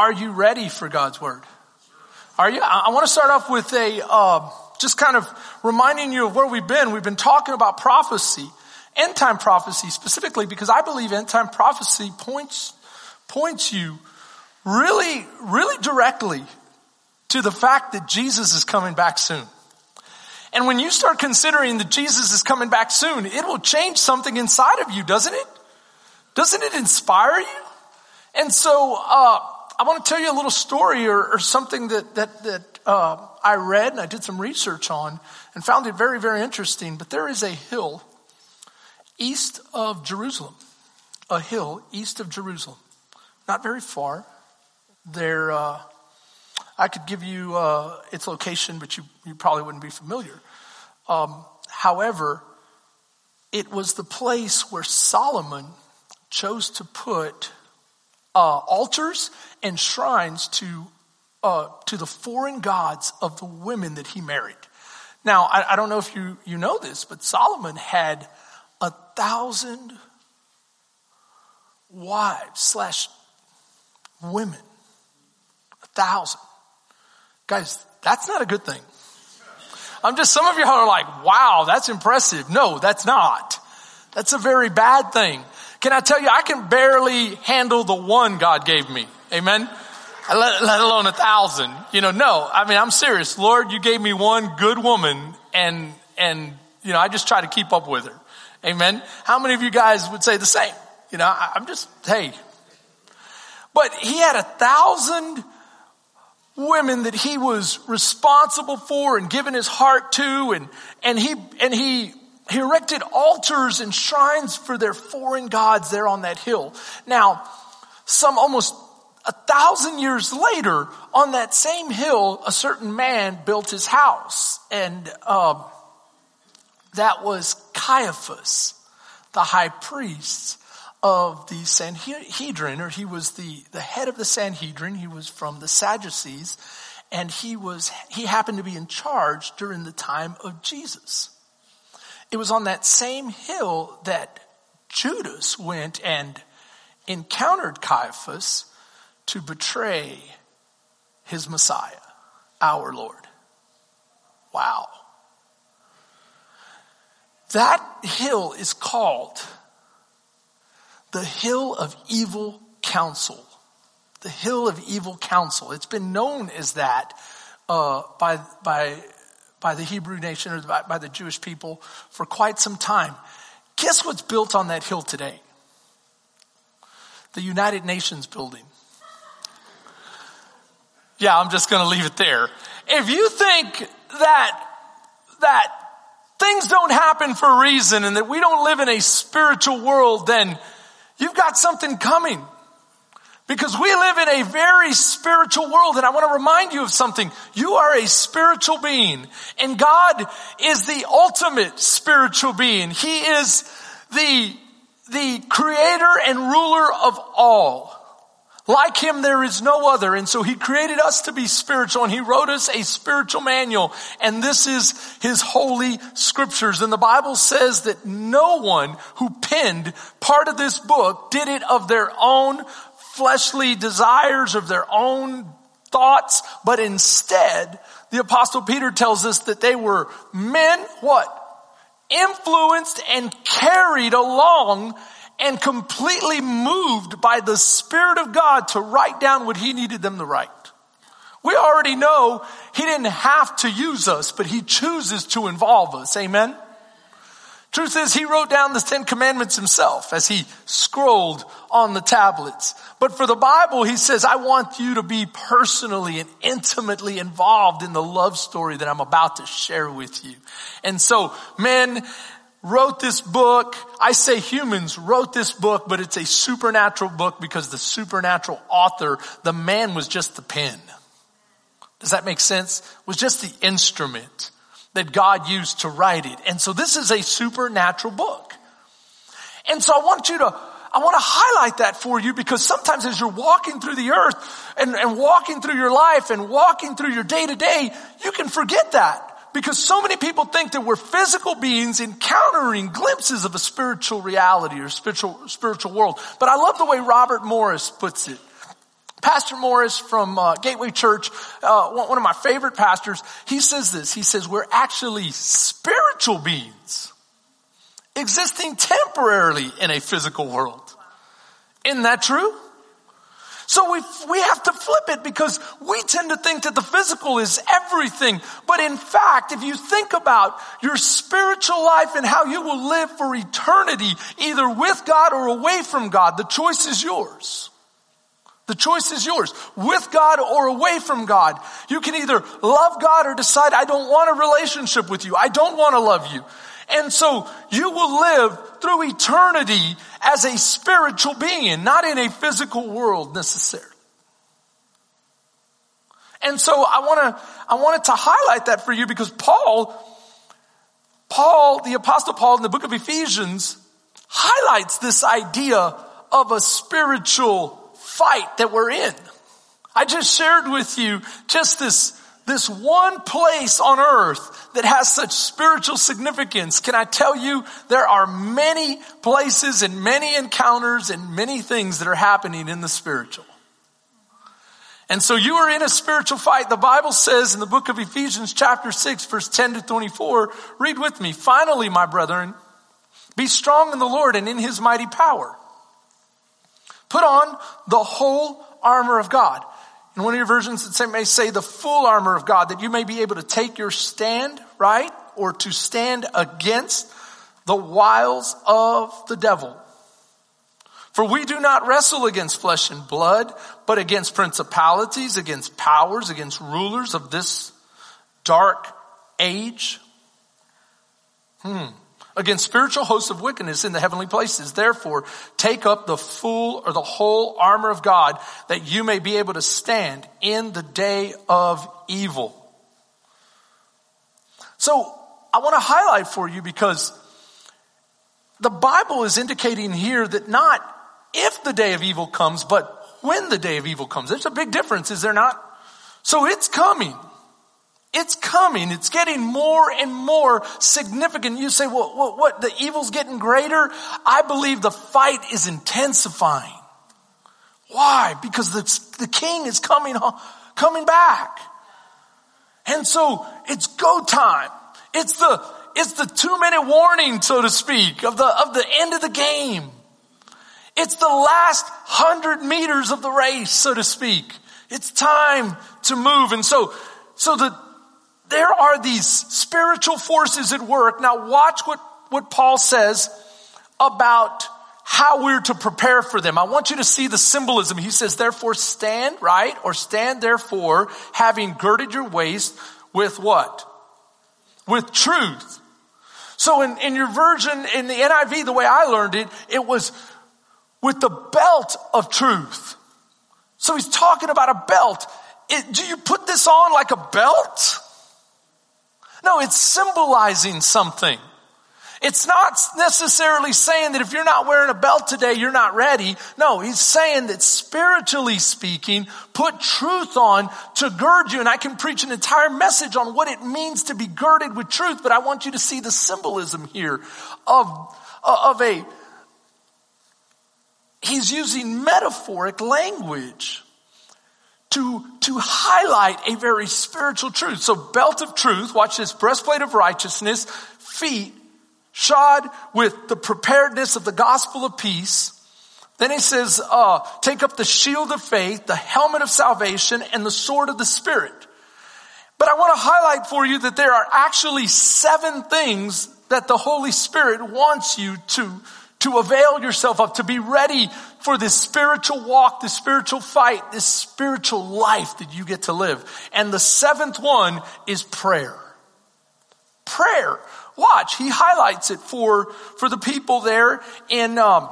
are you ready for God's word? Are you? I, want to start off with a, uh, just kind of reminding you of where we've been. We've been talking about prophecy, end time prophecy specifically because I believe end time prophecy points, points you really, really directly to the fact that Jesus is coming back soon. And when you start considering that Jesus is coming back soon, it will change something inside of you, doesn't it? Doesn't it inspire you? And so, uh, I want to tell you a little story or, or something that, that, that, uh, I read and I did some research on and found it very, very interesting. But there is a hill east of Jerusalem, a hill east of Jerusalem, not very far. There, uh, I could give you uh, its location, but you, you probably wouldn't be familiar. Um, however, it was the place where Solomon chose to put uh, altars and shrines to uh, to the foreign gods of the women that he married. Now, I, I don't know if you you know this, but Solomon had a thousand wives slash women. A thousand. Guys, that's not a good thing. I'm just, some of you are like, wow, that's impressive. No, that's not. That's a very bad thing. Can I tell you, I can barely handle the one God gave me. Amen. Let, let alone a thousand. You know, no, I mean, I'm serious. Lord, you gave me one good woman and, and, you know, I just try to keep up with her. Amen. How many of you guys would say the same? You know, I, I'm just, hey. But he had a thousand women that he was responsible for and given his heart to and, and he, and he he erected altars and shrines for their foreign gods there on that hill. Now, some almost a thousand years later, on that same hill, a certain man built his house, and um, that was Caiaphas, the high priest of the Sanhedrin, or he was the, the head of the Sanhedrin. He was from the Sadducees, and he was he happened to be in charge during the time of Jesus. It was on that same hill that Judas went and encountered Caiaphas to betray his Messiah, our Lord. Wow. That hill is called the hill of evil counsel. The hill of evil counsel. It's been known as that uh, by by by the Hebrew nation or by, by the Jewish people for quite some time. Guess what's built on that hill today? The United Nations building. Yeah, I'm just going to leave it there. If you think that, that things don't happen for a reason and that we don't live in a spiritual world, then you've got something coming. Because we live in a very spiritual world and I want to remind you of something. You are a spiritual being and God is the ultimate spiritual being. He is the, the creator and ruler of all. Like him, there is no other. And so he created us to be spiritual and he wrote us a spiritual manual. And this is his holy scriptures. And the Bible says that no one who penned part of this book did it of their own fleshly desires of their own thoughts, but instead, the apostle Peter tells us that they were men, what? Influenced and carried along and completely moved by the Spirit of God to write down what He needed them to write. We already know He didn't have to use us, but He chooses to involve us. Amen? Truth is, he wrote down the Ten Commandments himself as he scrolled on the tablets. But for the Bible, he says, I want you to be personally and intimately involved in the love story that I'm about to share with you. And so men wrote this book. I say humans wrote this book, but it's a supernatural book because the supernatural author, the man was just the pen. Does that make sense? Was just the instrument that God used to write it. And so this is a supernatural book. And so I want you to, I want to highlight that for you because sometimes as you're walking through the earth and, and walking through your life and walking through your day to day, you can forget that because so many people think that we're physical beings encountering glimpses of a spiritual reality or spiritual, spiritual world. But I love the way Robert Morris puts it. Pastor Morris from uh, Gateway Church, uh, one of my favorite pastors, he says this. He says, we're actually spiritual beings existing temporarily in a physical world. Isn't that true? So we, we have to flip it because we tend to think that the physical is everything. But in fact, if you think about your spiritual life and how you will live for eternity, either with God or away from God, the choice is yours. The choice is yours. With God or away from God. You can either love God or decide, I don't want a relationship with you. I don't want to love you. And so you will live through eternity as a spiritual being, not in a physical world necessarily. And so I want to, I wanted to highlight that for you because Paul, Paul, the apostle Paul in the book of Ephesians highlights this idea of a spiritual fight that we're in. I just shared with you just this this one place on earth that has such spiritual significance, can I tell you, there are many places and many encounters and many things that are happening in the spiritual. And so you are in a spiritual fight. The Bible says in the book of Ephesians chapter 6 verse 10 to 24, read with me. Finally, my brethren, be strong in the Lord and in his mighty power. Put on the whole armor of God in one of your versions, it may say the full armor of God, that you may be able to take your stand, right? Or to stand against the wiles of the devil. For we do not wrestle against flesh and blood, but against principalities, against powers, against rulers of this dark age. Hmm against spiritual hosts of wickedness in the heavenly places. Therefore, take up the full or the whole armor of God that you may be able to stand in the day of evil. So, I want to highlight for you because the Bible is indicating here that not if the day of evil comes, but when the day of evil comes. There's a big difference, is there not? So it's coming. It's coming. It's getting more and more significant. You say, well, what, what, the evil's getting greater? I believe the fight is intensifying. Why? Because the, the king is coming, on coming back. And so it's go time. It's the, it's the two minute warning, so to speak, of the, of the end of the game. It's the last hundred meters of the race, so to speak. It's time to move. And so, so the, there are these spiritual forces at work. Now watch what, what Paul says about how we're to prepare for them. I want you to see the symbolism. He says, therefore stand, right? Or stand therefore having girded your waist with what? With truth. So in, in your version, in the NIV, the way I learned it, it was with the belt of truth. So he's talking about a belt. It, do you put this on like a belt? No, it's symbolizing something. It's not necessarily saying that if you're not wearing a belt today, you're not ready. No, he's saying that spiritually speaking, put truth on to gird you. And I can preach an entire message on what it means to be girded with truth, but I want you to see the symbolism here of, uh, of a, he's using metaphoric language to, to highlight a very spiritual truth. So belt of truth, watch this, breastplate of righteousness, feet shod with the preparedness of the gospel of peace. Then he says, uh, take up the shield of faith, the helmet of salvation, and the sword of the spirit. But I want to highlight for you that there are actually seven things that the Holy Spirit wants you to, to avail yourself of, to be ready for this spiritual walk, this spiritual fight, this spiritual life that you get to live. And the seventh one is prayer. Prayer. Watch, he highlights it for, for the people there in, um,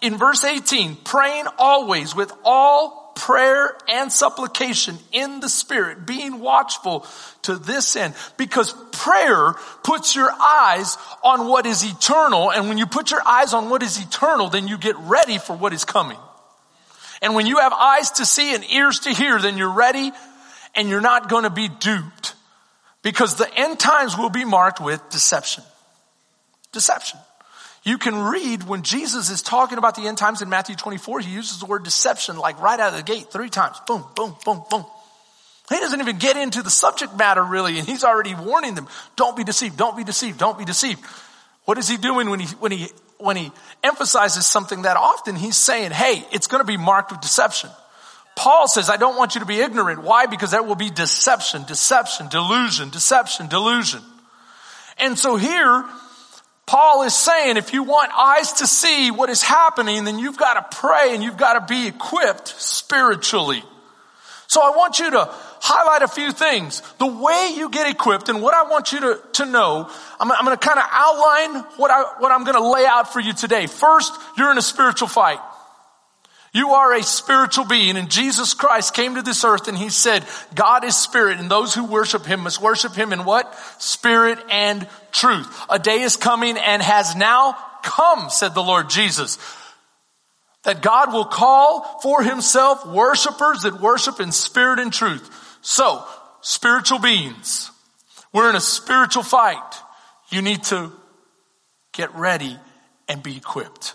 in verse 18, praying always with all prayer and supplication in the spirit, being watchful to this end. Because prayer puts your eyes on what is eternal. And when you put your eyes on what is eternal, then you get ready for what is coming. And when you have eyes to see and ears to hear, then you're ready and you're not going to be duped. Because the end times will be marked with deception. Deception. You can read when Jesus is talking about the end times in Matthew 24, he uses the word deception like right out of the gate three times. Boom, boom, boom, boom. He doesn't even get into the subject matter really, and he's already warning them, don't be deceived, don't be deceived, don't be deceived. What is he doing when he, when he, when he emphasizes something that often he's saying, hey, it's going to be marked with deception. Paul says, I don't want you to be ignorant. Why? Because there will be deception, deception, delusion, deception, delusion. And so here, Paul is saying if you want eyes to see what is happening, then you've got to pray and you've got to be equipped spiritually. So I want you to highlight a few things. The way you get equipped and what I want you to, to know, I'm, I'm going to kind of outline what I, what I'm going to lay out for you today. First, you're in a spiritual fight. You are a spiritual being and Jesus Christ came to this earth and he said, God is spirit and those who worship him must worship him in what? Spirit and truth. A day is coming and has now come, said the Lord Jesus that God will call for himself worshipers that worship in spirit and truth. So, spiritual beings. We're in a spiritual fight. You need to get ready and be equipped.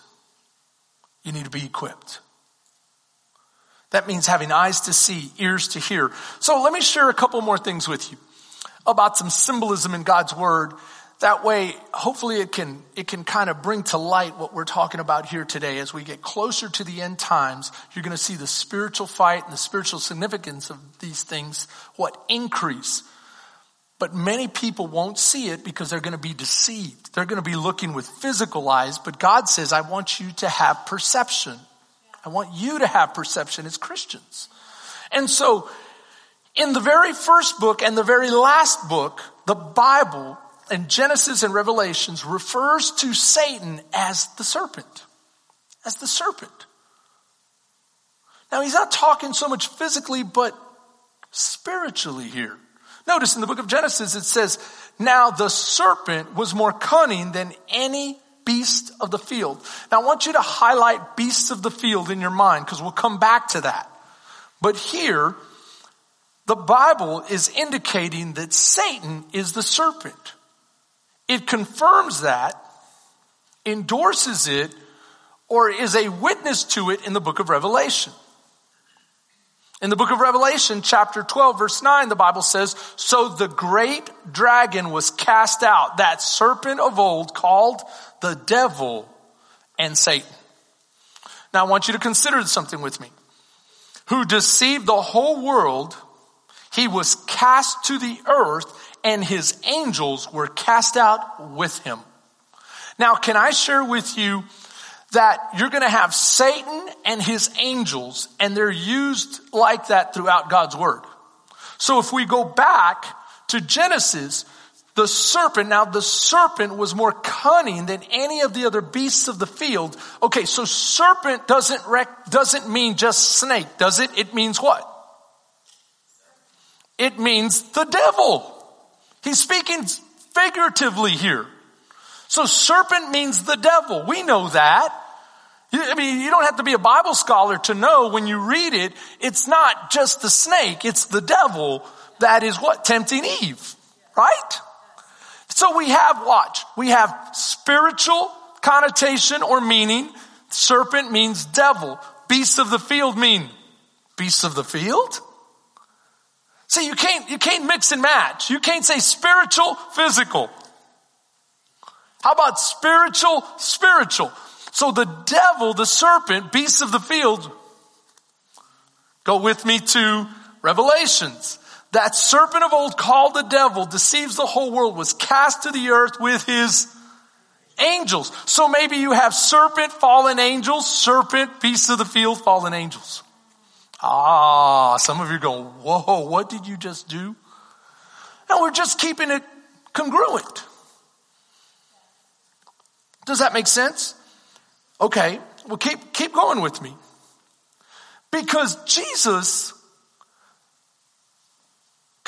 You need to be equipped. That means having eyes to see, ears to hear. So let me share a couple more things with you about some symbolism in God's word that way, hopefully it can, it can kind of bring to light what we're talking about here today. As we get closer to the end times, you're going to see the spiritual fight and the spiritual significance of these things, what increase. But many people won't see it because they're going to be deceived. They're going to be looking with physical eyes, but God says, I want you to have perception. I want you to have perception as Christians. And so, in the very first book and the very last book, the Bible in Genesis and Revelations refers to Satan as the serpent. As the serpent. Now he's not talking so much physically, but spiritually here. Notice in the book of Genesis it says, now the serpent was more cunning than any beast of the field. Now I want you to highlight beasts of the field in your mind because we'll come back to that. But here, the Bible is indicating that Satan is the serpent. It confirms that, endorses it, or is a witness to it in the book of Revelation. In the book of Revelation, chapter 12, verse 9, the Bible says, So the great dragon was cast out, that serpent of old called the devil and Satan. Now I want you to consider something with me. Who deceived the whole world, he was cast to the earth and his angels were cast out with him. Now, can I share with you that you're going to have Satan and his angels, and they're used like that throughout God's word. So if we go back to Genesis, the serpent, now the serpent was more cunning than any of the other beasts of the field. Okay, so serpent doesn't rec- doesn't mean just snake, does it? It means what? It means the devil. He's speaking figuratively here. So serpent means the devil. We know that. I mean, you don't have to be a Bible scholar to know when you read it, it's not just the snake, it's the devil that is what? Tempting Eve. Right? So we have, watch, we have spiritual connotation or meaning. Serpent means devil. Beasts of the field mean beasts of the field? See, you can't, you can't mix and match. You can't say spiritual, physical. How about spiritual, spiritual? So the devil, the serpent, beasts of the field, go with me to Revelations. That serpent of old called the devil deceives the whole world was cast to the earth with his angels. So maybe you have serpent, fallen angels, serpent, beasts of the field, fallen angels. Ah, some of you go, whoa, what did you just do? No, we're just keeping it congruent. Does that make sense? Okay, well keep, keep going with me. Because Jesus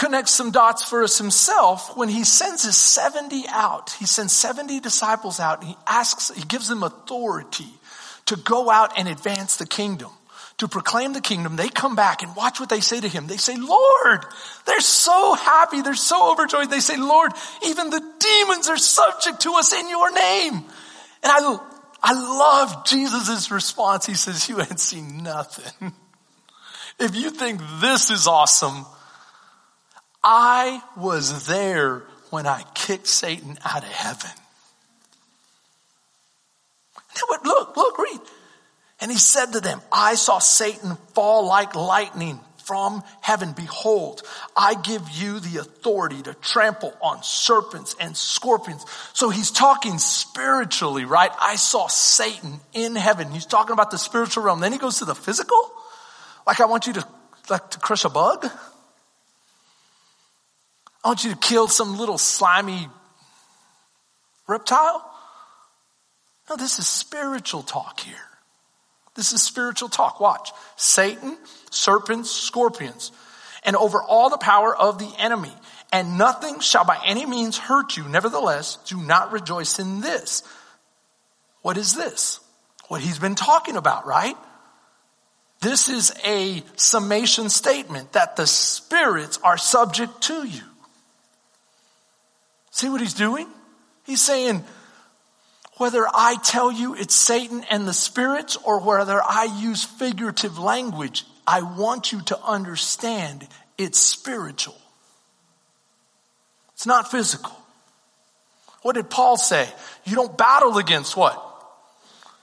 connects some dots for us himself when he sends his 70 out. He sends 70 disciples out and he asks, he gives them authority to go out and advance the kingdom to proclaim the kingdom, they come back and watch what they say to him. They say, Lord, they're so happy. They're so overjoyed. They say, Lord, even the demons are subject to us in your name. And I, I love Jesus' response. He says, you ain't seen nothing. if you think this is awesome, I was there when I kicked Satan out of heaven. Look, look, read. And he said to them, I saw Satan fall like lightning from heaven. Behold, I give you the authority to trample on serpents and scorpions. So he's talking spiritually, right? I saw Satan in heaven. He's talking about the spiritual realm. Then he goes to the physical. Like I want you to, like to crush a bug. I want you to kill some little slimy reptile. No, this is spiritual talk here. This is spiritual talk. Watch. Satan, serpents, scorpions, and over all the power of the enemy. And nothing shall by any means hurt you. Nevertheless, do not rejoice in this. What is this? What he's been talking about, right? This is a summation statement that the spirits are subject to you. See what he's doing? He's saying, whether I tell you it's Satan and the spirits or whether I use figurative language, I want you to understand it's spiritual. It's not physical. What did Paul say? You don't battle against what?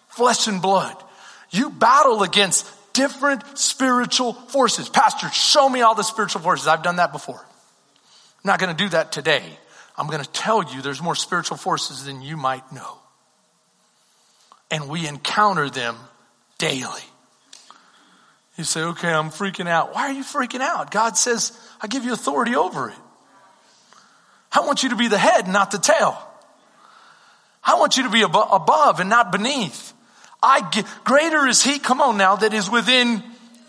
Flesh and blood. You battle against different spiritual forces. Pastor, show me all the spiritual forces. I've done that before. I'm not going to do that today. I'm going to tell you there's more spiritual forces than you might know and we encounter them daily. You say, okay, I'm freaking out. Why are you freaking out? God says, I give you authority over it. I want you to be the head, not the tail. I want you to be above and not beneath. I greater is he, come on now, that is within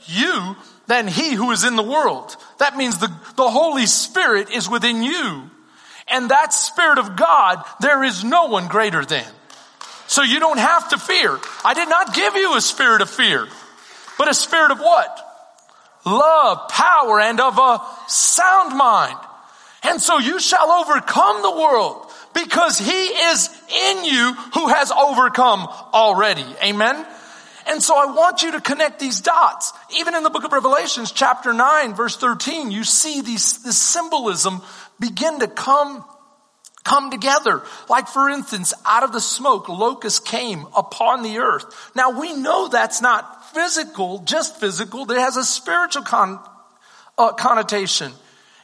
you than he who is in the world. That means the, the Holy Spirit is within you. And that Spirit of God, there is no one greater than. So you don't have to fear. I did not give you a spirit of fear, but a spirit of what? Love, power, and of a sound mind. And so you shall overcome the world because he is in you who has overcome already. Amen. And so I want you to connect these dots. Even in the book of Revelations, chapter 9, verse 13, you see these, this symbolism begin to come come together. Like for instance, out of the smoke, locusts came upon the earth. Now we know that's not physical, just physical. It has a spiritual con, uh, connotation.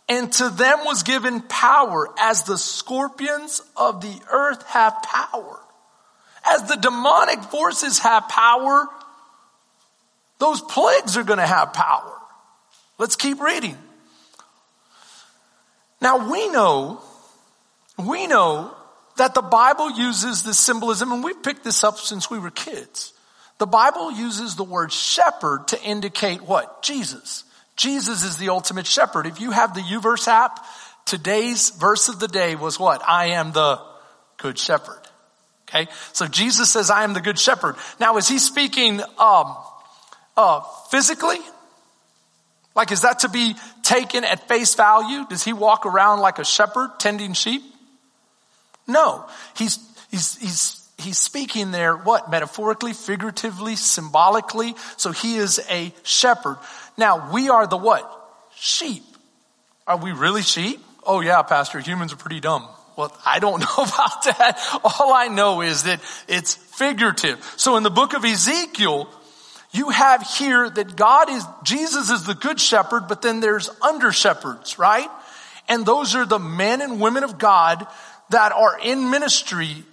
And to them was given power as the scorpions of the earth have power. As the demonic forces have power, those plagues are going to have power. Let's keep reading. Now we know we know that the Bible uses this symbolism, and we've picked this up since we were kids. The Bible uses the word shepherd to indicate what? Jesus. Jesus is the ultimate shepherd. If you have the YouVersion app, today's verse of the day was what? I am the good shepherd. Okay. So Jesus says, I am the good shepherd. Now, is he speaking, um, uh, physically? Like, is that to be taken at face value? Does he walk around like a shepherd tending sheep? No, he's, he's, he's, he's speaking there, what? Metaphorically, figuratively, symbolically. So he is a shepherd. Now, we are the what? Sheep. Are we really sheep? Oh yeah, pastor, humans are pretty dumb. Well, I don't know about that. All I know is that it's figurative. So in the book of Ezekiel, you have here that God is, Jesus is the good shepherd, but then there's under shepherds, right? And those are the men and women of God that are in ministry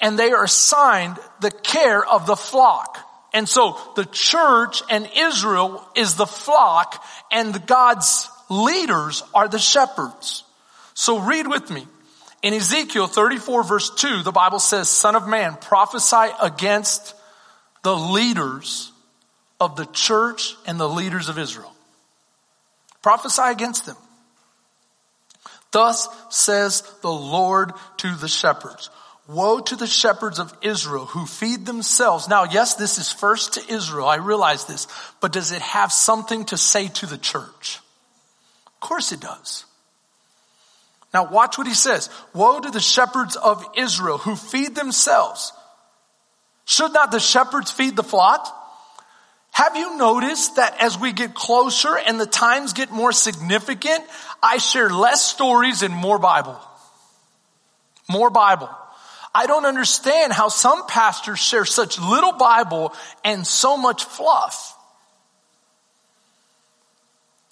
and they are assigned the care of the flock. And so the church and Israel is the flock and God's leaders are the shepherds. So read with me. In Ezekiel 34 verse 2, the Bible says, son of man, prophesy against the leaders of the church and the leaders of Israel. Prophesy against them. Thus says the Lord to the shepherds. Woe to the shepherds of Israel who feed themselves. Now, yes, this is first to Israel. I realize this, but does it have something to say to the church? Of course it does. Now watch what he says. Woe to the shepherds of Israel who feed themselves. Should not the shepherds feed the flock? Have you noticed that as we get closer and the times get more significant, I share less stories and more Bible? More Bible. I don't understand how some pastors share such little Bible and so much fluff.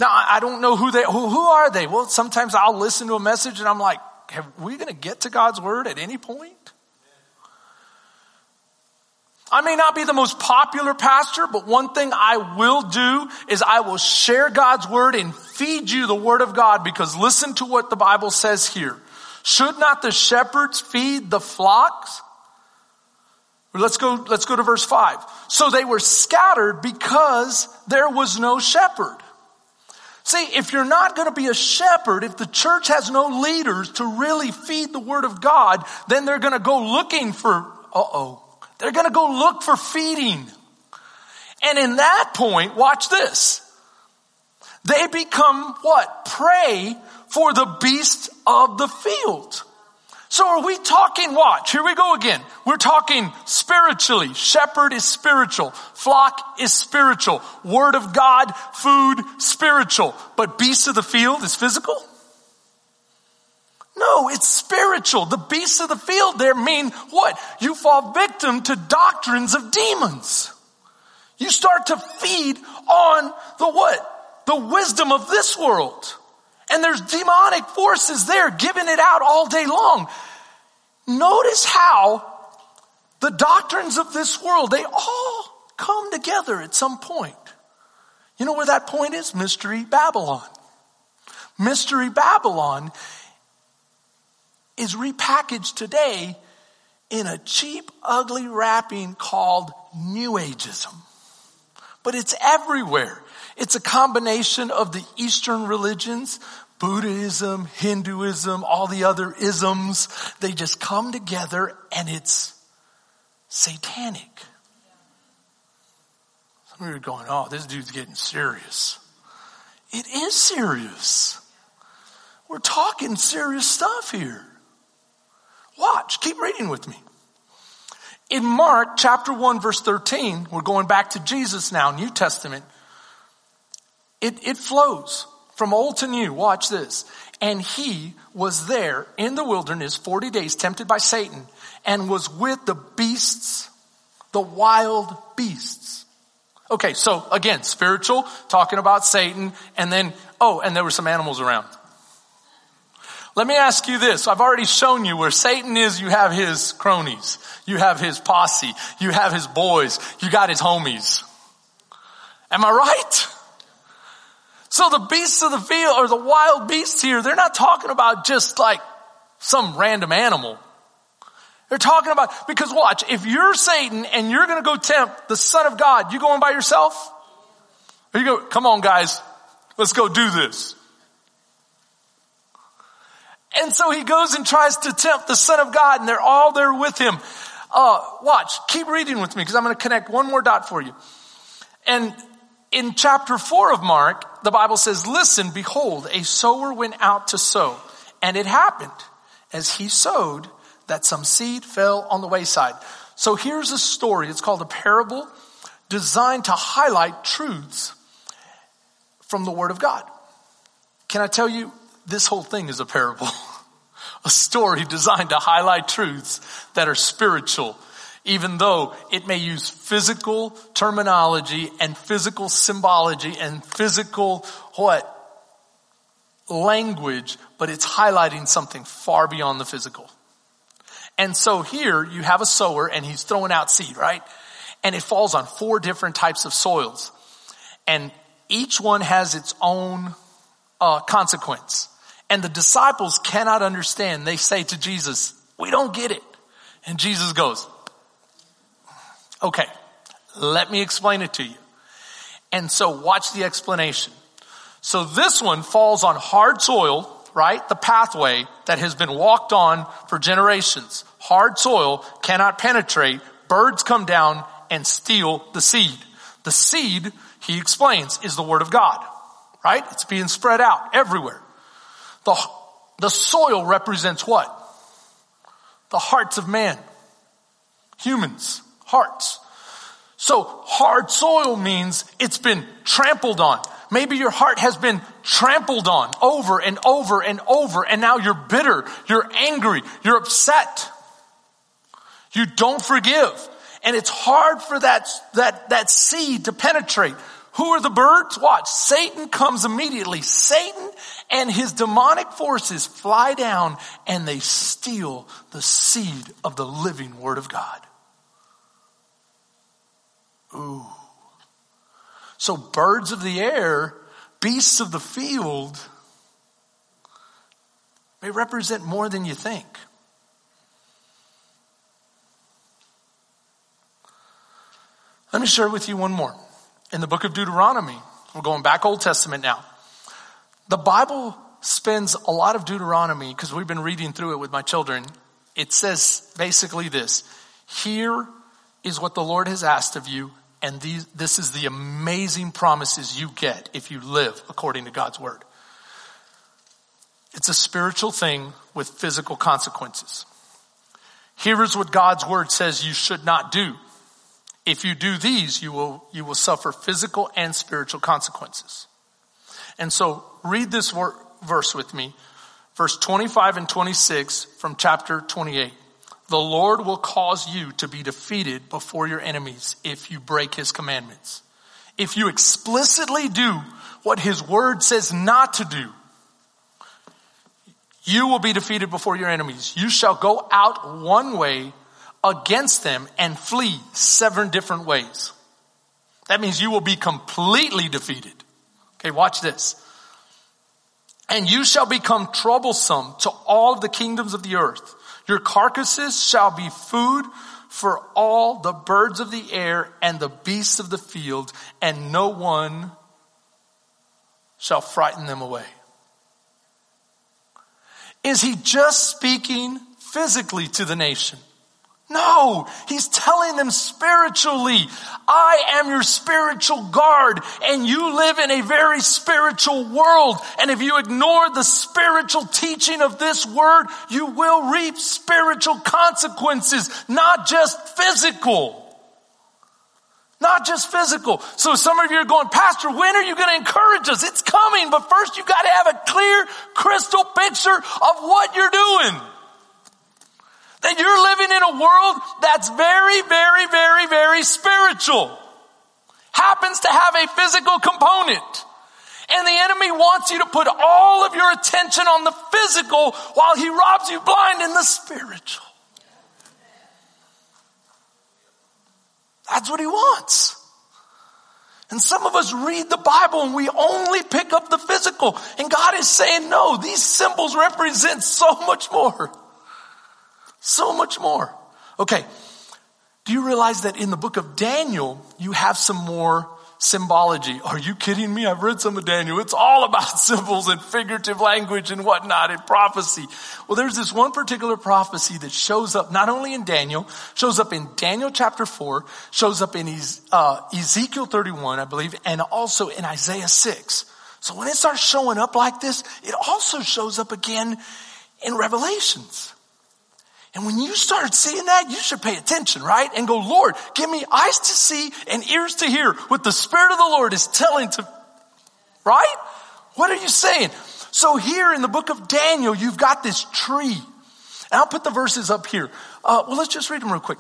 Now, I don't know who they, who, who are they? Well, sometimes I'll listen to a message and I'm like, have we going to get to God's word at any point? I may not be the most popular pastor, but one thing I will do is I will share God's word and feed you the word of God because listen to what the Bible says here. Should not the shepherds feed the flocks? Let's go, let's go to verse five. So they were scattered because there was no shepherd. See, if you're not going to be a shepherd, if the church has no leaders to really feed the word of God, then they're going to go looking for, uh-oh, they're going to go look for feeding. And in that point, watch this. They become what? Prey for the beasts of the field. So are we talking, watch, here we go again. We're talking spiritually. Shepherd is spiritual. Flock is spiritual. Word of God, food, spiritual. But beasts of the field is physical? No, it's spiritual. The beasts of the field there mean what? You fall victim to doctrines of demons. You start to feed on the what? The wisdom of this world. And there's demonic forces there giving it out all day long. Notice how the doctrines of this world, they all come together at some point. You know where that point is? Mystery Babylon. Mystery Babylon is repackaged today in a cheap, ugly wrapping called New Ageism. But it's everywhere. It's a combination of the Eastern religions, Buddhism, Hinduism, all the other isms. They just come together and it's satanic. Some of you are going, oh, this dude's getting serious. It is serious. We're talking serious stuff here. Watch, keep reading with me. In Mark chapter 1 verse 13, we're going back to Jesus now, New Testament. It, it flows from old to new. Watch this. And he was there in the wilderness 40 days tempted by Satan and was with the beasts, the wild beasts. Okay, so again, spiritual, talking about Satan, and then, oh, and there were some animals around. Let me ask you this. I've already shown you where Satan is, you have his cronies. You have his posse. You have his boys. You got his homies. Am I right? So the beasts of the field or the wild beasts here, they're not talking about just like some random animal. They're talking about, because watch, if you're Satan and you're gonna go tempt the son of God, you going by yourself? You go, come on guys, let's go do this. And so he goes and tries to tempt the son of God and they're all there with him. Uh, watch, keep reading with me because I'm going to connect one more dot for you. And in chapter four of Mark, the Bible says, listen, behold, a sower went out to sow. And it happened as he sowed that some seed fell on the wayside. So here's a story. It's called a parable designed to highlight truths from the word of God. Can I tell you, this whole thing is a parable. a story designed to highlight truths that are spiritual, even though it may use physical terminology and physical symbology and physical what? Language, but it's highlighting something far beyond the physical. And so here you have a sower and he's throwing out seed, right? And it falls on four different types of soils. And each one has its own uh, consequence. And the disciples cannot understand. They say to Jesus, we don't get it. And Jesus goes, okay, let me explain it to you. And so watch the explanation. So this one falls on hard soil, right? The pathway that has been walked on for generations. Hard soil cannot penetrate. Birds come down and steal the seed. The seed, he explains, is the word of God, right? It's being spread out everywhere. The, the soil represents what? The hearts of man. Humans. hearts. So hard soil means it's been trampled on. Maybe your heart has been trampled on over and over and over and now you're bitter, you're angry, you're upset. You don't forgive. And it's hard for that, that, that seed to penetrate. Who are the birds? Watch. Satan comes immediately. Satan and his demonic forces fly down and they steal the seed of the living word of God. Ooh. So birds of the air, beasts of the field, may represent more than you think. Let me share with you one more. In the book of Deuteronomy, we're going back Old Testament now. The Bible spends a lot of Deuteronomy because we've been reading through it with my children. It says basically this, here is what the Lord has asked of you and these, this is the amazing promises you get if you live according to God's word. It's a spiritual thing with physical consequences. Here is what God's word says you should not do. If you do these, you will, you will suffer physical and spiritual consequences. And so read this verse with me, verse 25 and 26 from chapter 28. The Lord will cause you to be defeated before your enemies if you break his commandments. If you explicitly do what his word says not to do, you will be defeated before your enemies. You shall go out one way against them and flee seven different ways. That means you will be completely defeated. Okay, watch this. And you shall become troublesome to all the kingdoms of the earth. Your carcasses shall be food for all the birds of the air and the beasts of the field, and no one shall frighten them away. Is he just speaking physically to the nation? No, he's telling them spiritually, I am your spiritual guard and you live in a very spiritual world. And if you ignore the spiritual teaching of this word, you will reap spiritual consequences, not just physical. Not just physical. So some of you are going, Pastor, when are you going to encourage us? It's coming, but first you got to have a clear, crystal picture of what you're doing. That you're living in a world that's very, very, very, very spiritual. Happens to have a physical component. And the enemy wants you to put all of your attention on the physical while he robs you blind in the spiritual. That's what he wants. And some of us read the Bible and we only pick up the physical. And God is saying, no, these symbols represent so much more. So much more. Okay. Do you realize that in the book of Daniel, you have some more symbology? Are you kidding me? I've read some of Daniel. It's all about symbols and figurative language and whatnot and prophecy. Well, there's this one particular prophecy that shows up not only in Daniel, shows up in Daniel chapter 4, shows up in uh, Ezekiel 31, I believe, and also in Isaiah 6. So when it starts showing up like this, it also shows up again in Revelations. And when you start seeing that, you should pay attention, right? And go, Lord, give me eyes to see and ears to hear what the Spirit of the Lord is telling to, right? What are you saying? So here in the book of Daniel, you've got this tree. And I'll put the verses up here. Uh, well, let's just read them real quick.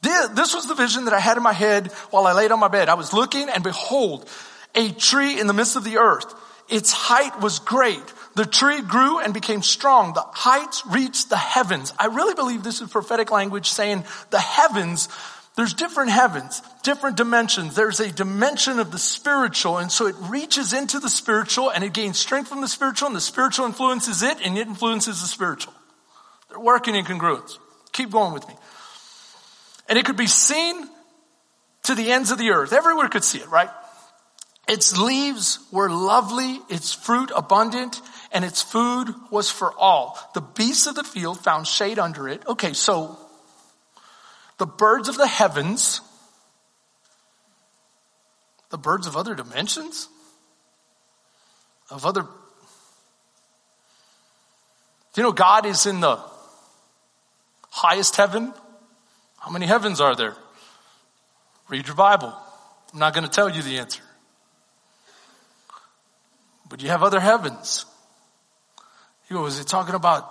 This was the vision that I had in my head while I laid on my bed. I was looking and behold, a tree in the midst of the earth. Its height was great the tree grew and became strong. The heights reached the heavens. I really believe this is prophetic language saying the heavens, there's different heavens, different dimensions. There's a dimension of the spiritual. And so it reaches into the spiritual and it gains strength from the spiritual and the spiritual influences it and it influences the spiritual. They're working in congruence. Keep going with me. And it could be seen to the ends of the earth. Everywhere could see it, right? Its leaves were lovely, its fruit abundant, and its food was for all. The beasts of the field found shade under it. Okay, so the birds of the heavens, the birds of other dimensions, of other. Do you know God is in the highest heaven? How many heavens are there? Read your Bible. I'm not going to tell you the answer. But you have other heavens. You go, is it talking about,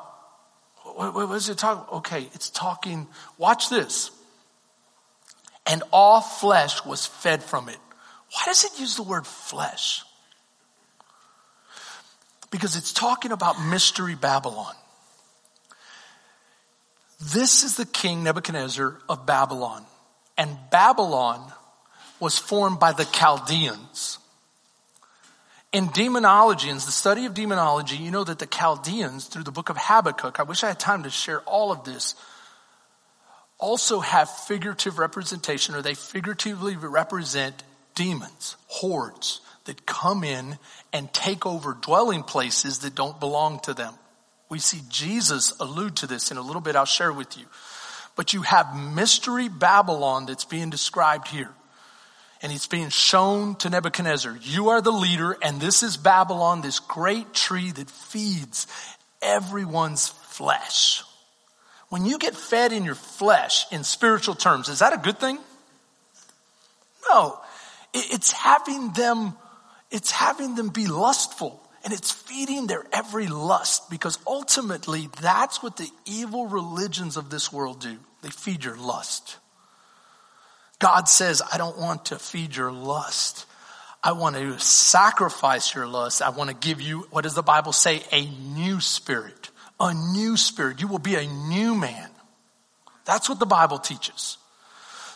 what, what is it talking? Okay, it's talking, watch this. And all flesh was fed from it. Why does it use the word flesh? Because it's talking about mystery Babylon. This is the king Nebuchadnezzar of Babylon. And Babylon was formed by the Chaldeans. In demonology, in the study of demonology, you know that the Chaldeans, through the book of Habakkuk, I wish I had time to share all of this, also have figurative representation, or they figuratively represent demons, hordes that come in and take over dwelling places that don't belong to them. We see Jesus allude to this in a little bit. I'll share with you. But you have mystery Babylon that's being described here. And it's being shown to Nebuchadnezzar. You are the leader and this is Babylon, this great tree that feeds everyone's flesh. When you get fed in your flesh in spiritual terms, is that a good thing? No. It's having them, it's having them be lustful and it's feeding their every lust because ultimately that's what the evil religions of this world do. They feed your lust. God says, I don't want to feed your lust. I want to sacrifice your lust. I want to give you, what does the Bible say? A new spirit. A new spirit. You will be a new man. That's what the Bible teaches.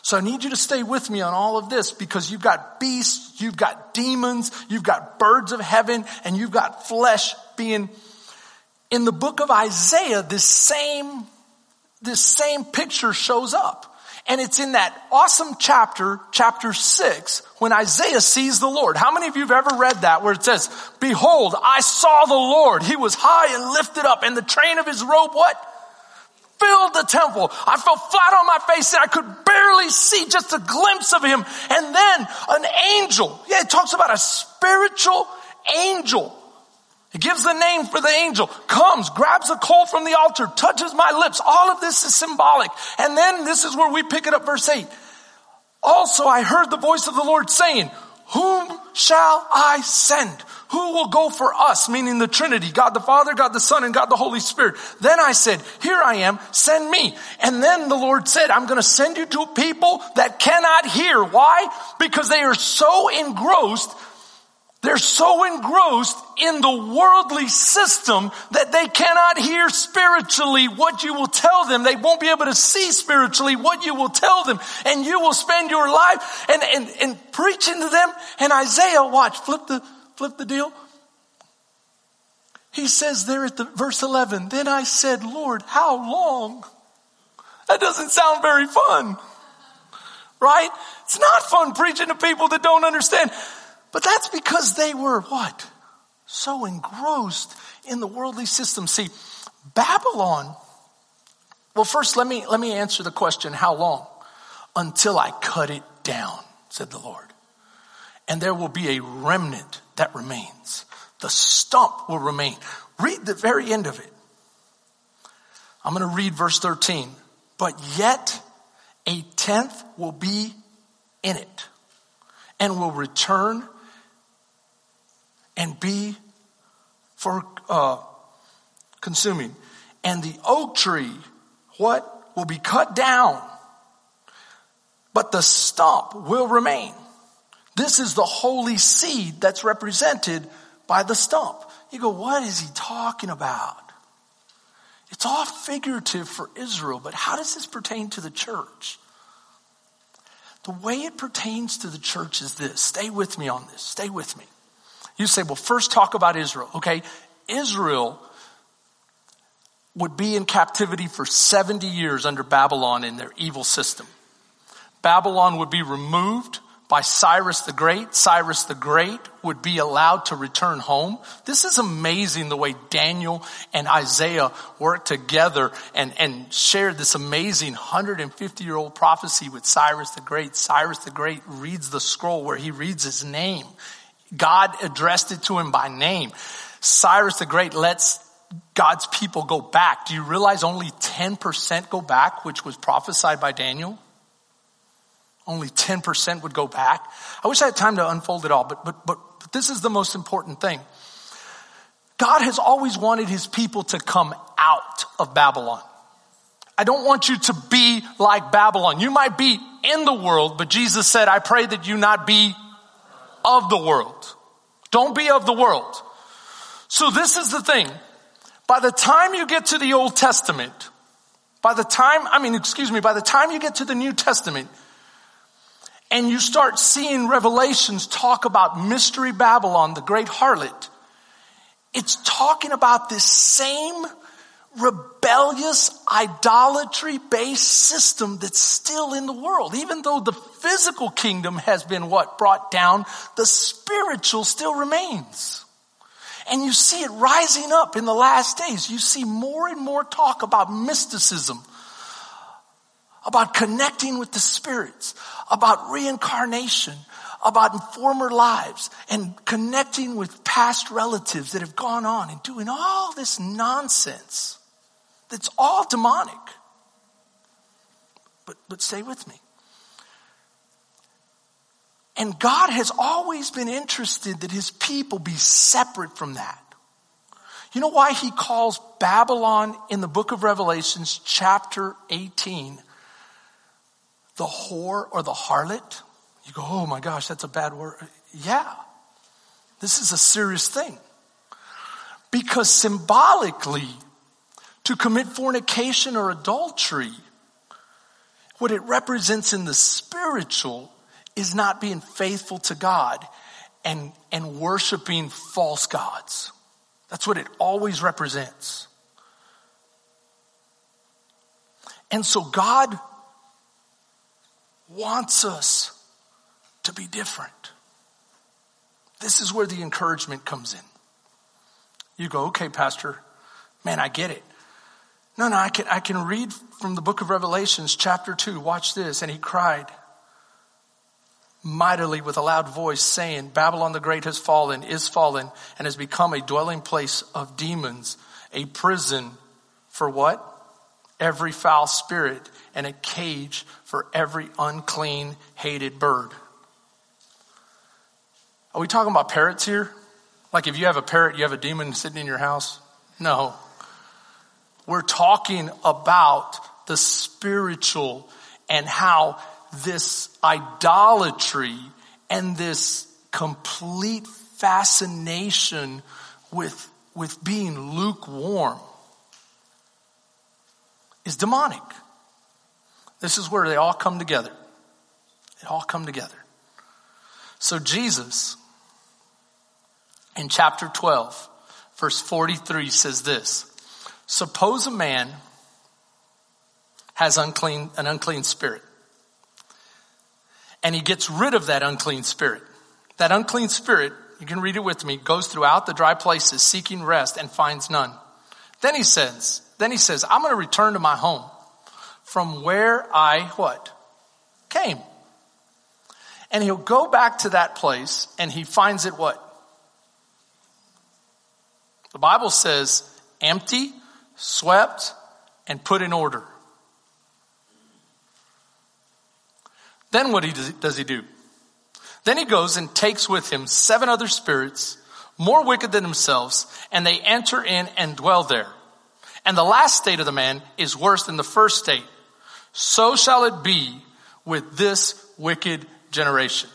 So I need you to stay with me on all of this because you've got beasts, you've got demons, you've got birds of heaven, and you've got flesh being in the book of Isaiah, this same, this same picture shows up. And it's in that awesome chapter, chapter six, when Isaiah sees the Lord. How many of you have ever read that where it says, behold, I saw the Lord. He was high and lifted up and the train of his robe, what? Filled the temple. I fell flat on my face and I could barely see just a glimpse of him. And then an angel. Yeah, it talks about a spiritual angel he gives the name for the angel, comes, grabs a coal from the altar, touches my lips. All of this is symbolic. And then this is where we pick it up verse 8. Also I heard the voice of the Lord saying, whom shall I send? Who will go for us? Meaning the Trinity, God the Father, God the Son, and God the Holy Spirit. Then I said, here I am, send me. And then the Lord said, I'm going to send you to people that cannot hear. Why? Because they are so engrossed they're so engrossed in the worldly system that they cannot hear spiritually what you will tell them. They won't be able to see spiritually what you will tell them. And you will spend your life and, and, and preaching to them. And Isaiah, watch, flip the, flip the deal. He says there at the verse 11, then I said, Lord, how long? That doesn't sound very fun. Right? It's not fun preaching to people that don't understand. But that's because they were what? So engrossed in the worldly system. See, Babylon, well, first let me, let me answer the question, how long? Until I cut it down, said the Lord. And there will be a remnant that remains. The stump will remain. Read the very end of it. I'm going to read verse 13. But yet a tenth will be in it and will return and be for uh, consuming. And the oak tree, what? Will be cut down, but the stump will remain. This is the holy seed that's represented by the stump. You go, what is he talking about? It's all figurative for Israel, but how does this pertain to the church? The way it pertains to the church is this. Stay with me on this. Stay with me. You say, well, first talk about Israel. Okay. Israel would be in captivity for 70 years under Babylon in their evil system. Babylon would be removed by Cyrus the Great. Cyrus the Great would be allowed to return home. This is amazing the way Daniel and Isaiah worked together and, and shared this amazing 150 year old prophecy with Cyrus the Great. Cyrus the Great reads the scroll where he reads his name God addressed it to him by name. Cyrus the Great lets God's people go back. Do you realize only 10% go back, which was prophesied by Daniel? Only 10% would go back. I wish I had time to unfold it all, but, but, but, but this is the most important thing. God has always wanted his people to come out of Babylon. I don't want you to be like Babylon. You might be in the world, but Jesus said, I pray that you not be of the world. Don't be of the world. So this is the thing. By the time you get to the Old Testament, by the time, I mean, excuse me, by the time you get to the New Testament, and you start seeing revelations talk about mystery Babylon, the great harlot, it's talking about this same rebellious idolatry based system that's still in the world. Even though the physical kingdom has been what brought down, the spiritual still remains. And you see it rising up in the last days. You see more and more talk about mysticism, about connecting with the spirits, about reincarnation, about former lives and connecting with past relatives that have gone on and doing all this nonsense that's all demonic. But, but stay with me. And God has always been interested that his people be separate from that. You know why he calls Babylon in the book of Revelations, chapter 18, the whore or the harlot? You go, oh my gosh, that's a bad word. Yeah, this is a serious thing. Because symbolically, to commit fornication or adultery, what it represents in the spiritual is not being faithful to God and, and worshiping false gods. That's what it always represents. And so God wants us to be different. This is where the encouragement comes in. You go, okay, Pastor, man, I get it. No, no, I can, I can read from the book of Revelations, chapter 2. Watch this. And he cried mightily with a loud voice, saying, Babylon the Great has fallen, is fallen, and has become a dwelling place of demons, a prison for what? Every foul spirit, and a cage for every unclean, hated bird. Are we talking about parrots here? Like if you have a parrot, you have a demon sitting in your house? No. We're talking about the spiritual and how this idolatry and this complete fascination with, with being lukewarm is demonic. This is where they all come together. They all come together. So Jesus, in chapter 12, verse 43 says this, Suppose a man has unclean, an unclean spirit and he gets rid of that unclean spirit. That unclean spirit, you can read it with me, goes throughout the dry places seeking rest and finds none. Then he says, then he says, I'm going to return to my home from where I what? Came. And he'll go back to that place and he finds it what? The Bible says empty, swept, and put in order. Then what does he do? Then he goes and takes with him seven other spirits, more wicked than themselves, and they enter in and dwell there. And the last state of the man is worse than the first state. So shall it be with this wicked generation.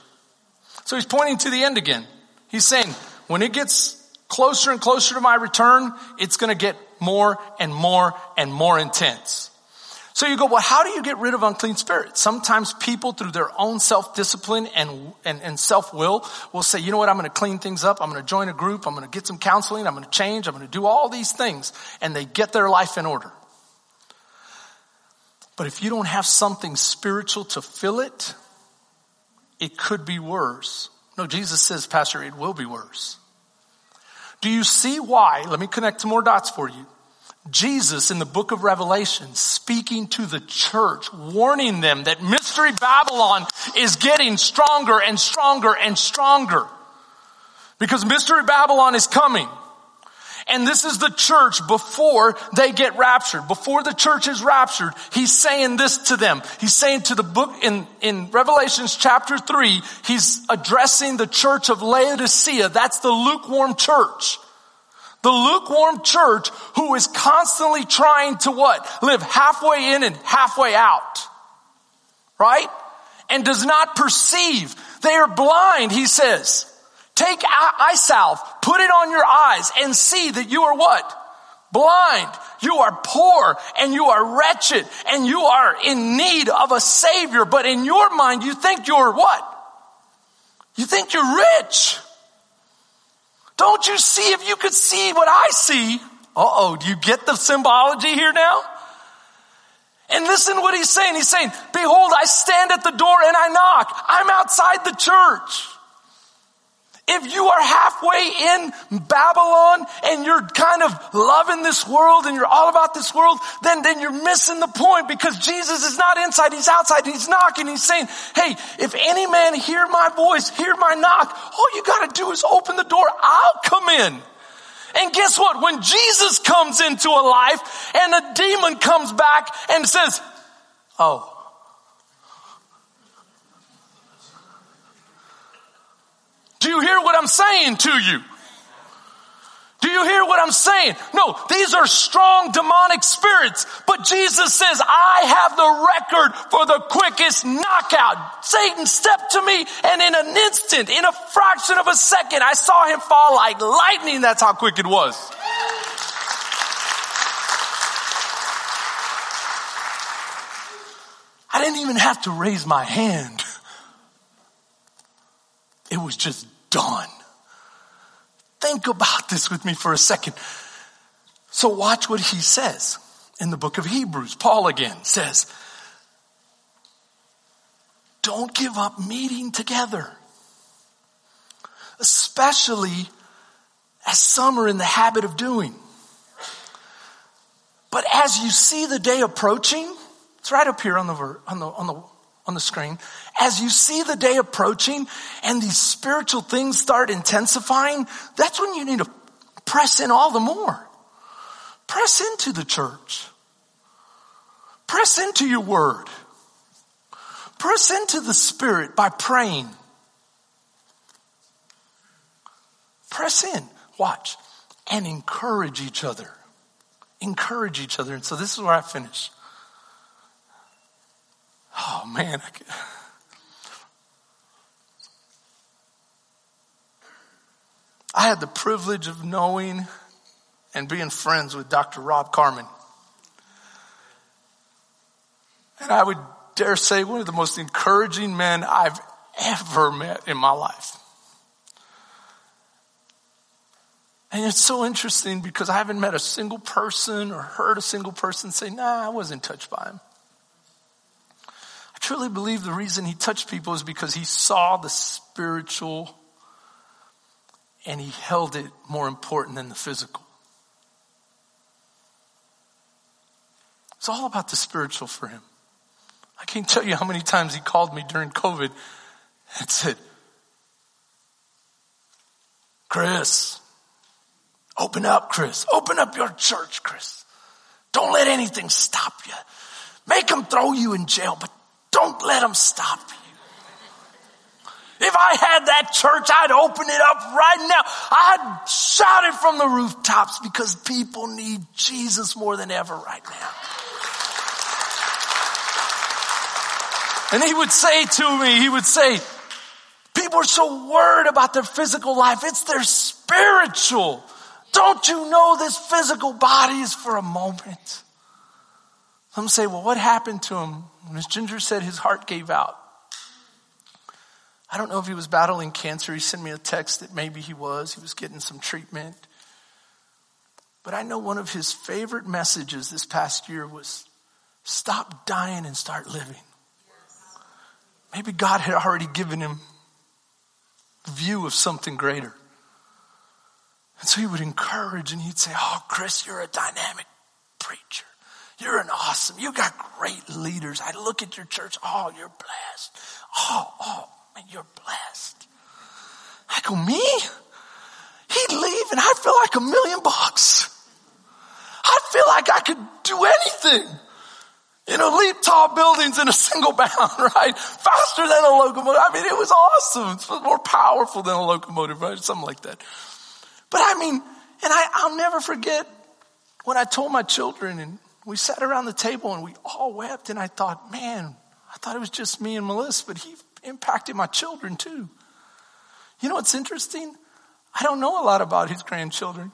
So he's pointing to the end again. He's saying, when it gets closer and closer to my return, it's going to get more and more and more intense. So you go, well, how do you get rid of unclean spirits? Sometimes people through their own self-discipline and, and, and self-will will say, you know what, I'm going to clean things up. I'm going to join a group. I'm going to get some counseling. I'm going to change. I'm going to do all these things. And they get their life in order. But if you don't have something spiritual to fill it, it could be worse. No, Jesus says, Pastor, it will be worse. Do you see why? Let me connect some more dots for you. Jesus in the book of Revelation speaking to the church, warning them that Mystery Babylon is getting stronger and stronger and stronger. Because Mystery Babylon is coming. And this is the church before they get raptured. Before the church is raptured, he's saying this to them. He's saying to the book in, in Revelations chapter three, he's addressing the church of Laodicea. That's the lukewarm church. The lukewarm church who is constantly trying to what? Live halfway in and halfway out. Right? And does not perceive. They are blind, he says. Take eye salve, put it on your eyes and see that you are what? Blind. You are poor and you are wretched and you are in need of a savior. But in your mind, you think you're what? You think you're rich. Don't you see if you could see what I see? Uh oh, do you get the symbology here now? And listen what he's saying. He's saying, behold, I stand at the door and I knock. I'm outside the church. If you are halfway in Babylon and you're kind of loving this world and you're all about this world, then, then you're missing the point because Jesus is not inside, He's outside, He's knocking, He's saying, hey, if any man hear my voice, hear my knock, all you gotta do is open the door, I'll come in. And guess what? When Jesus comes into a life and a demon comes back and says, oh, Do you hear what I'm saying to you? Do you hear what I'm saying? No, these are strong demonic spirits, but Jesus says, I have the record for the quickest knockout. Satan stepped to me and in an instant, in a fraction of a second, I saw him fall like lightning. That's how quick it was. I didn't even have to raise my hand. It was just done. Think about this with me for a second. So watch what he says in the book of Hebrews. Paul again says, don't give up meeting together. Especially as some are in the habit of doing. But as you see the day approaching, it's right up here on the, on the, on the on the screen. As you see the day approaching and these spiritual things start intensifying, that's when you need to press in all the more. Press into the church. Press into your word. Press into the spirit by praying. Press in. Watch. And encourage each other. Encourage each other. And so this is where I finish. Oh man. I had the privilege of knowing and being friends with Dr. Rob Carmen. And I would dare say one of the most encouraging men I've ever met in my life. And it's so interesting because I haven't met a single person or heard a single person say, nah, I wasn't touched by him truly believe the reason he touched people is because he saw the spiritual and he held it more important than the physical. It's all about the spiritual for him. I can't tell you how many times he called me during COVID and said, Chris, open up, Chris. Open up your church, Chris. Don't let anything stop you. Make them throw you in jail, but let them stop you. If I had that church, I'd open it up right now. I'd shout it from the rooftops because people need Jesus more than ever right now. And he would say to me, he would say, people are so worried about their physical life. It's their spiritual. Don't you know this physical body is for a moment? Some say, well, what happened to him? Miss Ginger said his heart gave out. I don't know if he was battling cancer. He sent me a text that maybe he was. He was getting some treatment. But I know one of his favorite messages this past year was stop dying and start living. Maybe God had already given him view of something greater. And so he would encourage and he'd say, Oh, Chris, you're a dynamic preacher. You're an awesome, you got great leaders. I look at your church. Oh, you're blessed. Oh, oh, man, you're blessed. I go, me? He'd leave and I'd feel like a million bucks. I feel like I could do anything. You know, leap tall buildings in a single bound, right? Faster than a locomotive. I mean, it was awesome. It's more powerful than a locomotive, right? Something like that. But I mean, and I, I'll never forget when I told my children and we sat around the table and we all wept and I thought, man, I thought it was just me and Melissa, but he impacted my children too. You know what's interesting? I don't know a lot about his grandchildren.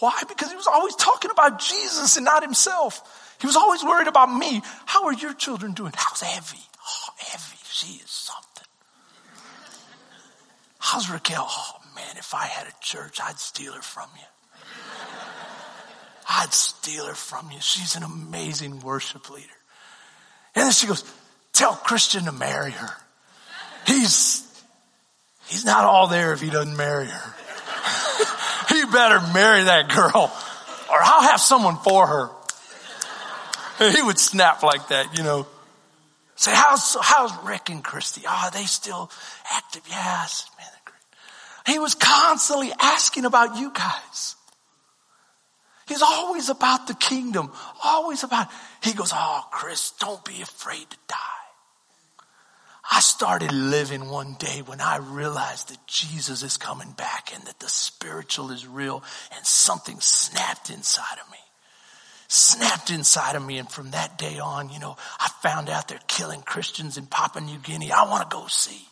Why? Because he was always talking about Jesus and not himself. He was always worried about me. How are your children doing? How's Evie? Oh, Evie, she is something. How's Raquel? Oh man, if I had a church, I'd steal her from you. I'd steal her from you. She's an amazing worship leader. And then she goes, tell Christian to marry her. He's, he's not all there if he doesn't marry her. he better marry that girl or I'll have someone for her. He would snap like that, you know. Say, how's, how's Rick and Christy? Oh, are they still active? Yes, man, they're great. He was constantly asking about you guys. He's always about the kingdom, always about, he goes, oh, Chris, don't be afraid to die. I started living one day when I realized that Jesus is coming back and that the spiritual is real and something snapped inside of me. Snapped inside of me. And from that day on, you know, I found out they're killing Christians in Papua New Guinea. I want to go see.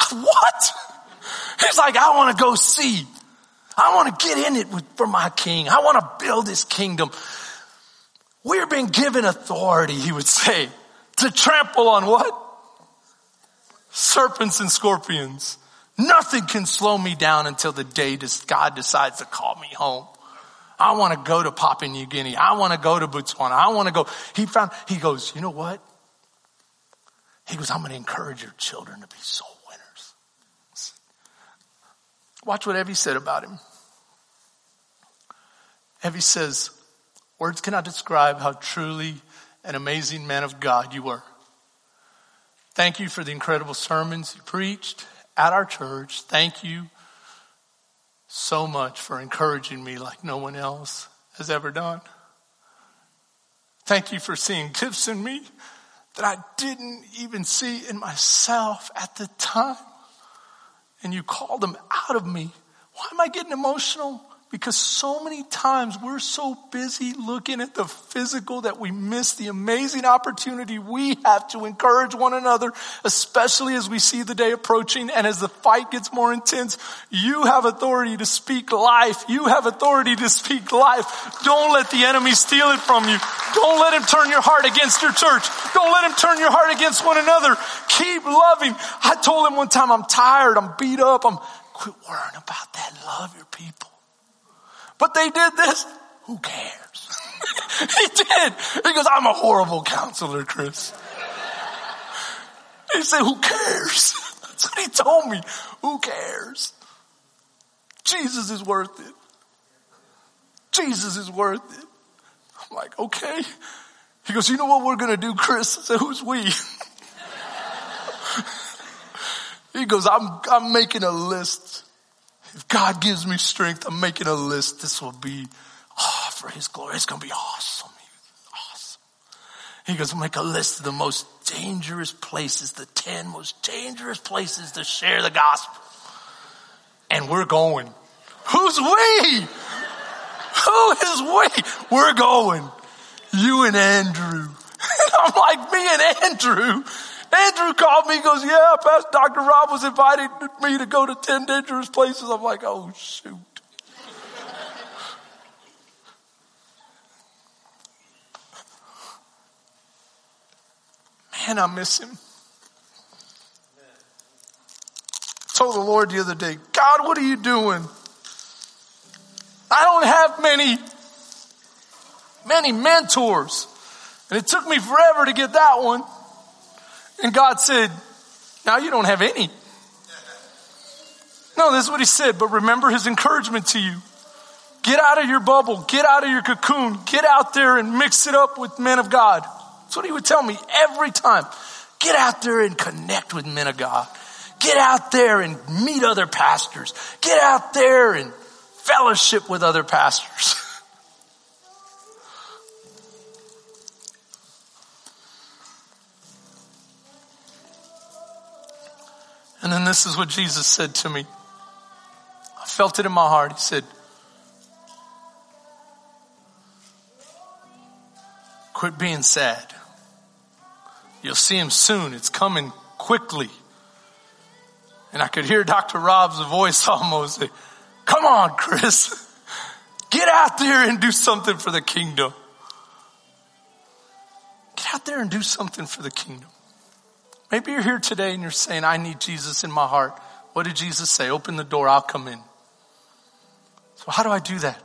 what? He's like, I want to go see. I want to get in it with, for my king. I want to build his kingdom. We're being given authority, he would say, to trample on what? serpents and scorpions. Nothing can slow me down until the day God decides to call me home. I want to go to Papua New Guinea. I want to go to Botswana. I want to go. He found, he goes, you know what? He goes, I'm going to encourage your children to be winners. Watch what Evie said about him. Evie says, words cannot describe how truly an amazing man of God you were. Thank you for the incredible sermons you preached at our church. Thank you so much for encouraging me like no one else has ever done. Thank you for seeing gifts in me that I didn't even see in myself at the time. And you called them out of me. Why am I getting emotional? Because so many times we're so busy looking at the physical that we miss the amazing opportunity we have to encourage one another, especially as we see the day approaching and as the fight gets more intense. You have authority to speak life. You have authority to speak life. Don't let the enemy steal it from you. Don't let him turn your heart against your church. Don't let him turn your heart against one another. Keep loving. I told him one time, I'm tired. I'm beat up. I'm quit worrying about that. Love your people. But they did this. Who cares? he did. He goes, I'm a horrible counselor, Chris. He said, who cares? That's what he told me. Who cares? Jesus is worth it. Jesus is worth it. I'm like, okay. He goes, you know what we're going to do, Chris? I said, who's we? he goes, I'm, I'm making a list if God gives me strength, I'm making a list. This will be, oh, for his glory. It's going to be awesome. Awesome. He goes, make a list of the most dangerous places, the 10 most dangerous places to share the gospel. And we're going. Who's we? Who is we? We're going. You and Andrew. And I'm like, me and Andrew? Andrew called me, goes, yeah, Pastor Dr. Rob was inviting me to go to 10 dangerous places. I'm like, oh shoot. Man, I miss him. I told the Lord the other day, God, what are you doing? I don't have many, many mentors. And it took me forever to get that one. And God said, now you don't have any. No, this is what he said, but remember his encouragement to you. Get out of your bubble. Get out of your cocoon. Get out there and mix it up with men of God. That's what he would tell me every time. Get out there and connect with men of God. Get out there and meet other pastors. Get out there and fellowship with other pastors. and then this is what Jesus said to me. I felt it in my heart. He said, quit being sad. You'll see him soon. It's coming quickly. And I could hear Dr. Rob's voice almost say, come on, Chris, get out there and do something for the kingdom. Get out there and do something for the kingdom. Maybe you're here today and you're saying, I need Jesus in my heart. What did Jesus say? Open the door, I'll come in. So how do I do that?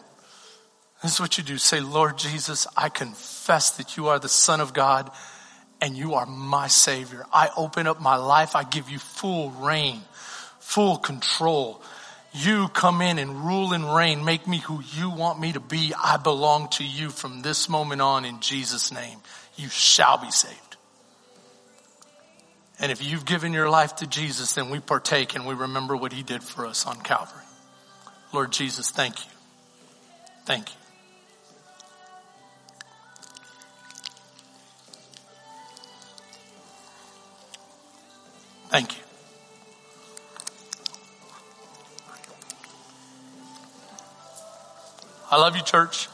This is what you do. Say, Lord Jesus, I confess that you are the son of God and you are my savior. I open up my life. I give you full reign, full control. You come in and rule and reign. Make me who you want me to be. I belong to you from this moment on in Jesus name. You shall be saved. And if you've given your life to Jesus, then we partake and we remember what he did for us on Calvary. Lord Jesus, thank you. Thank you. Thank you. I love you, church.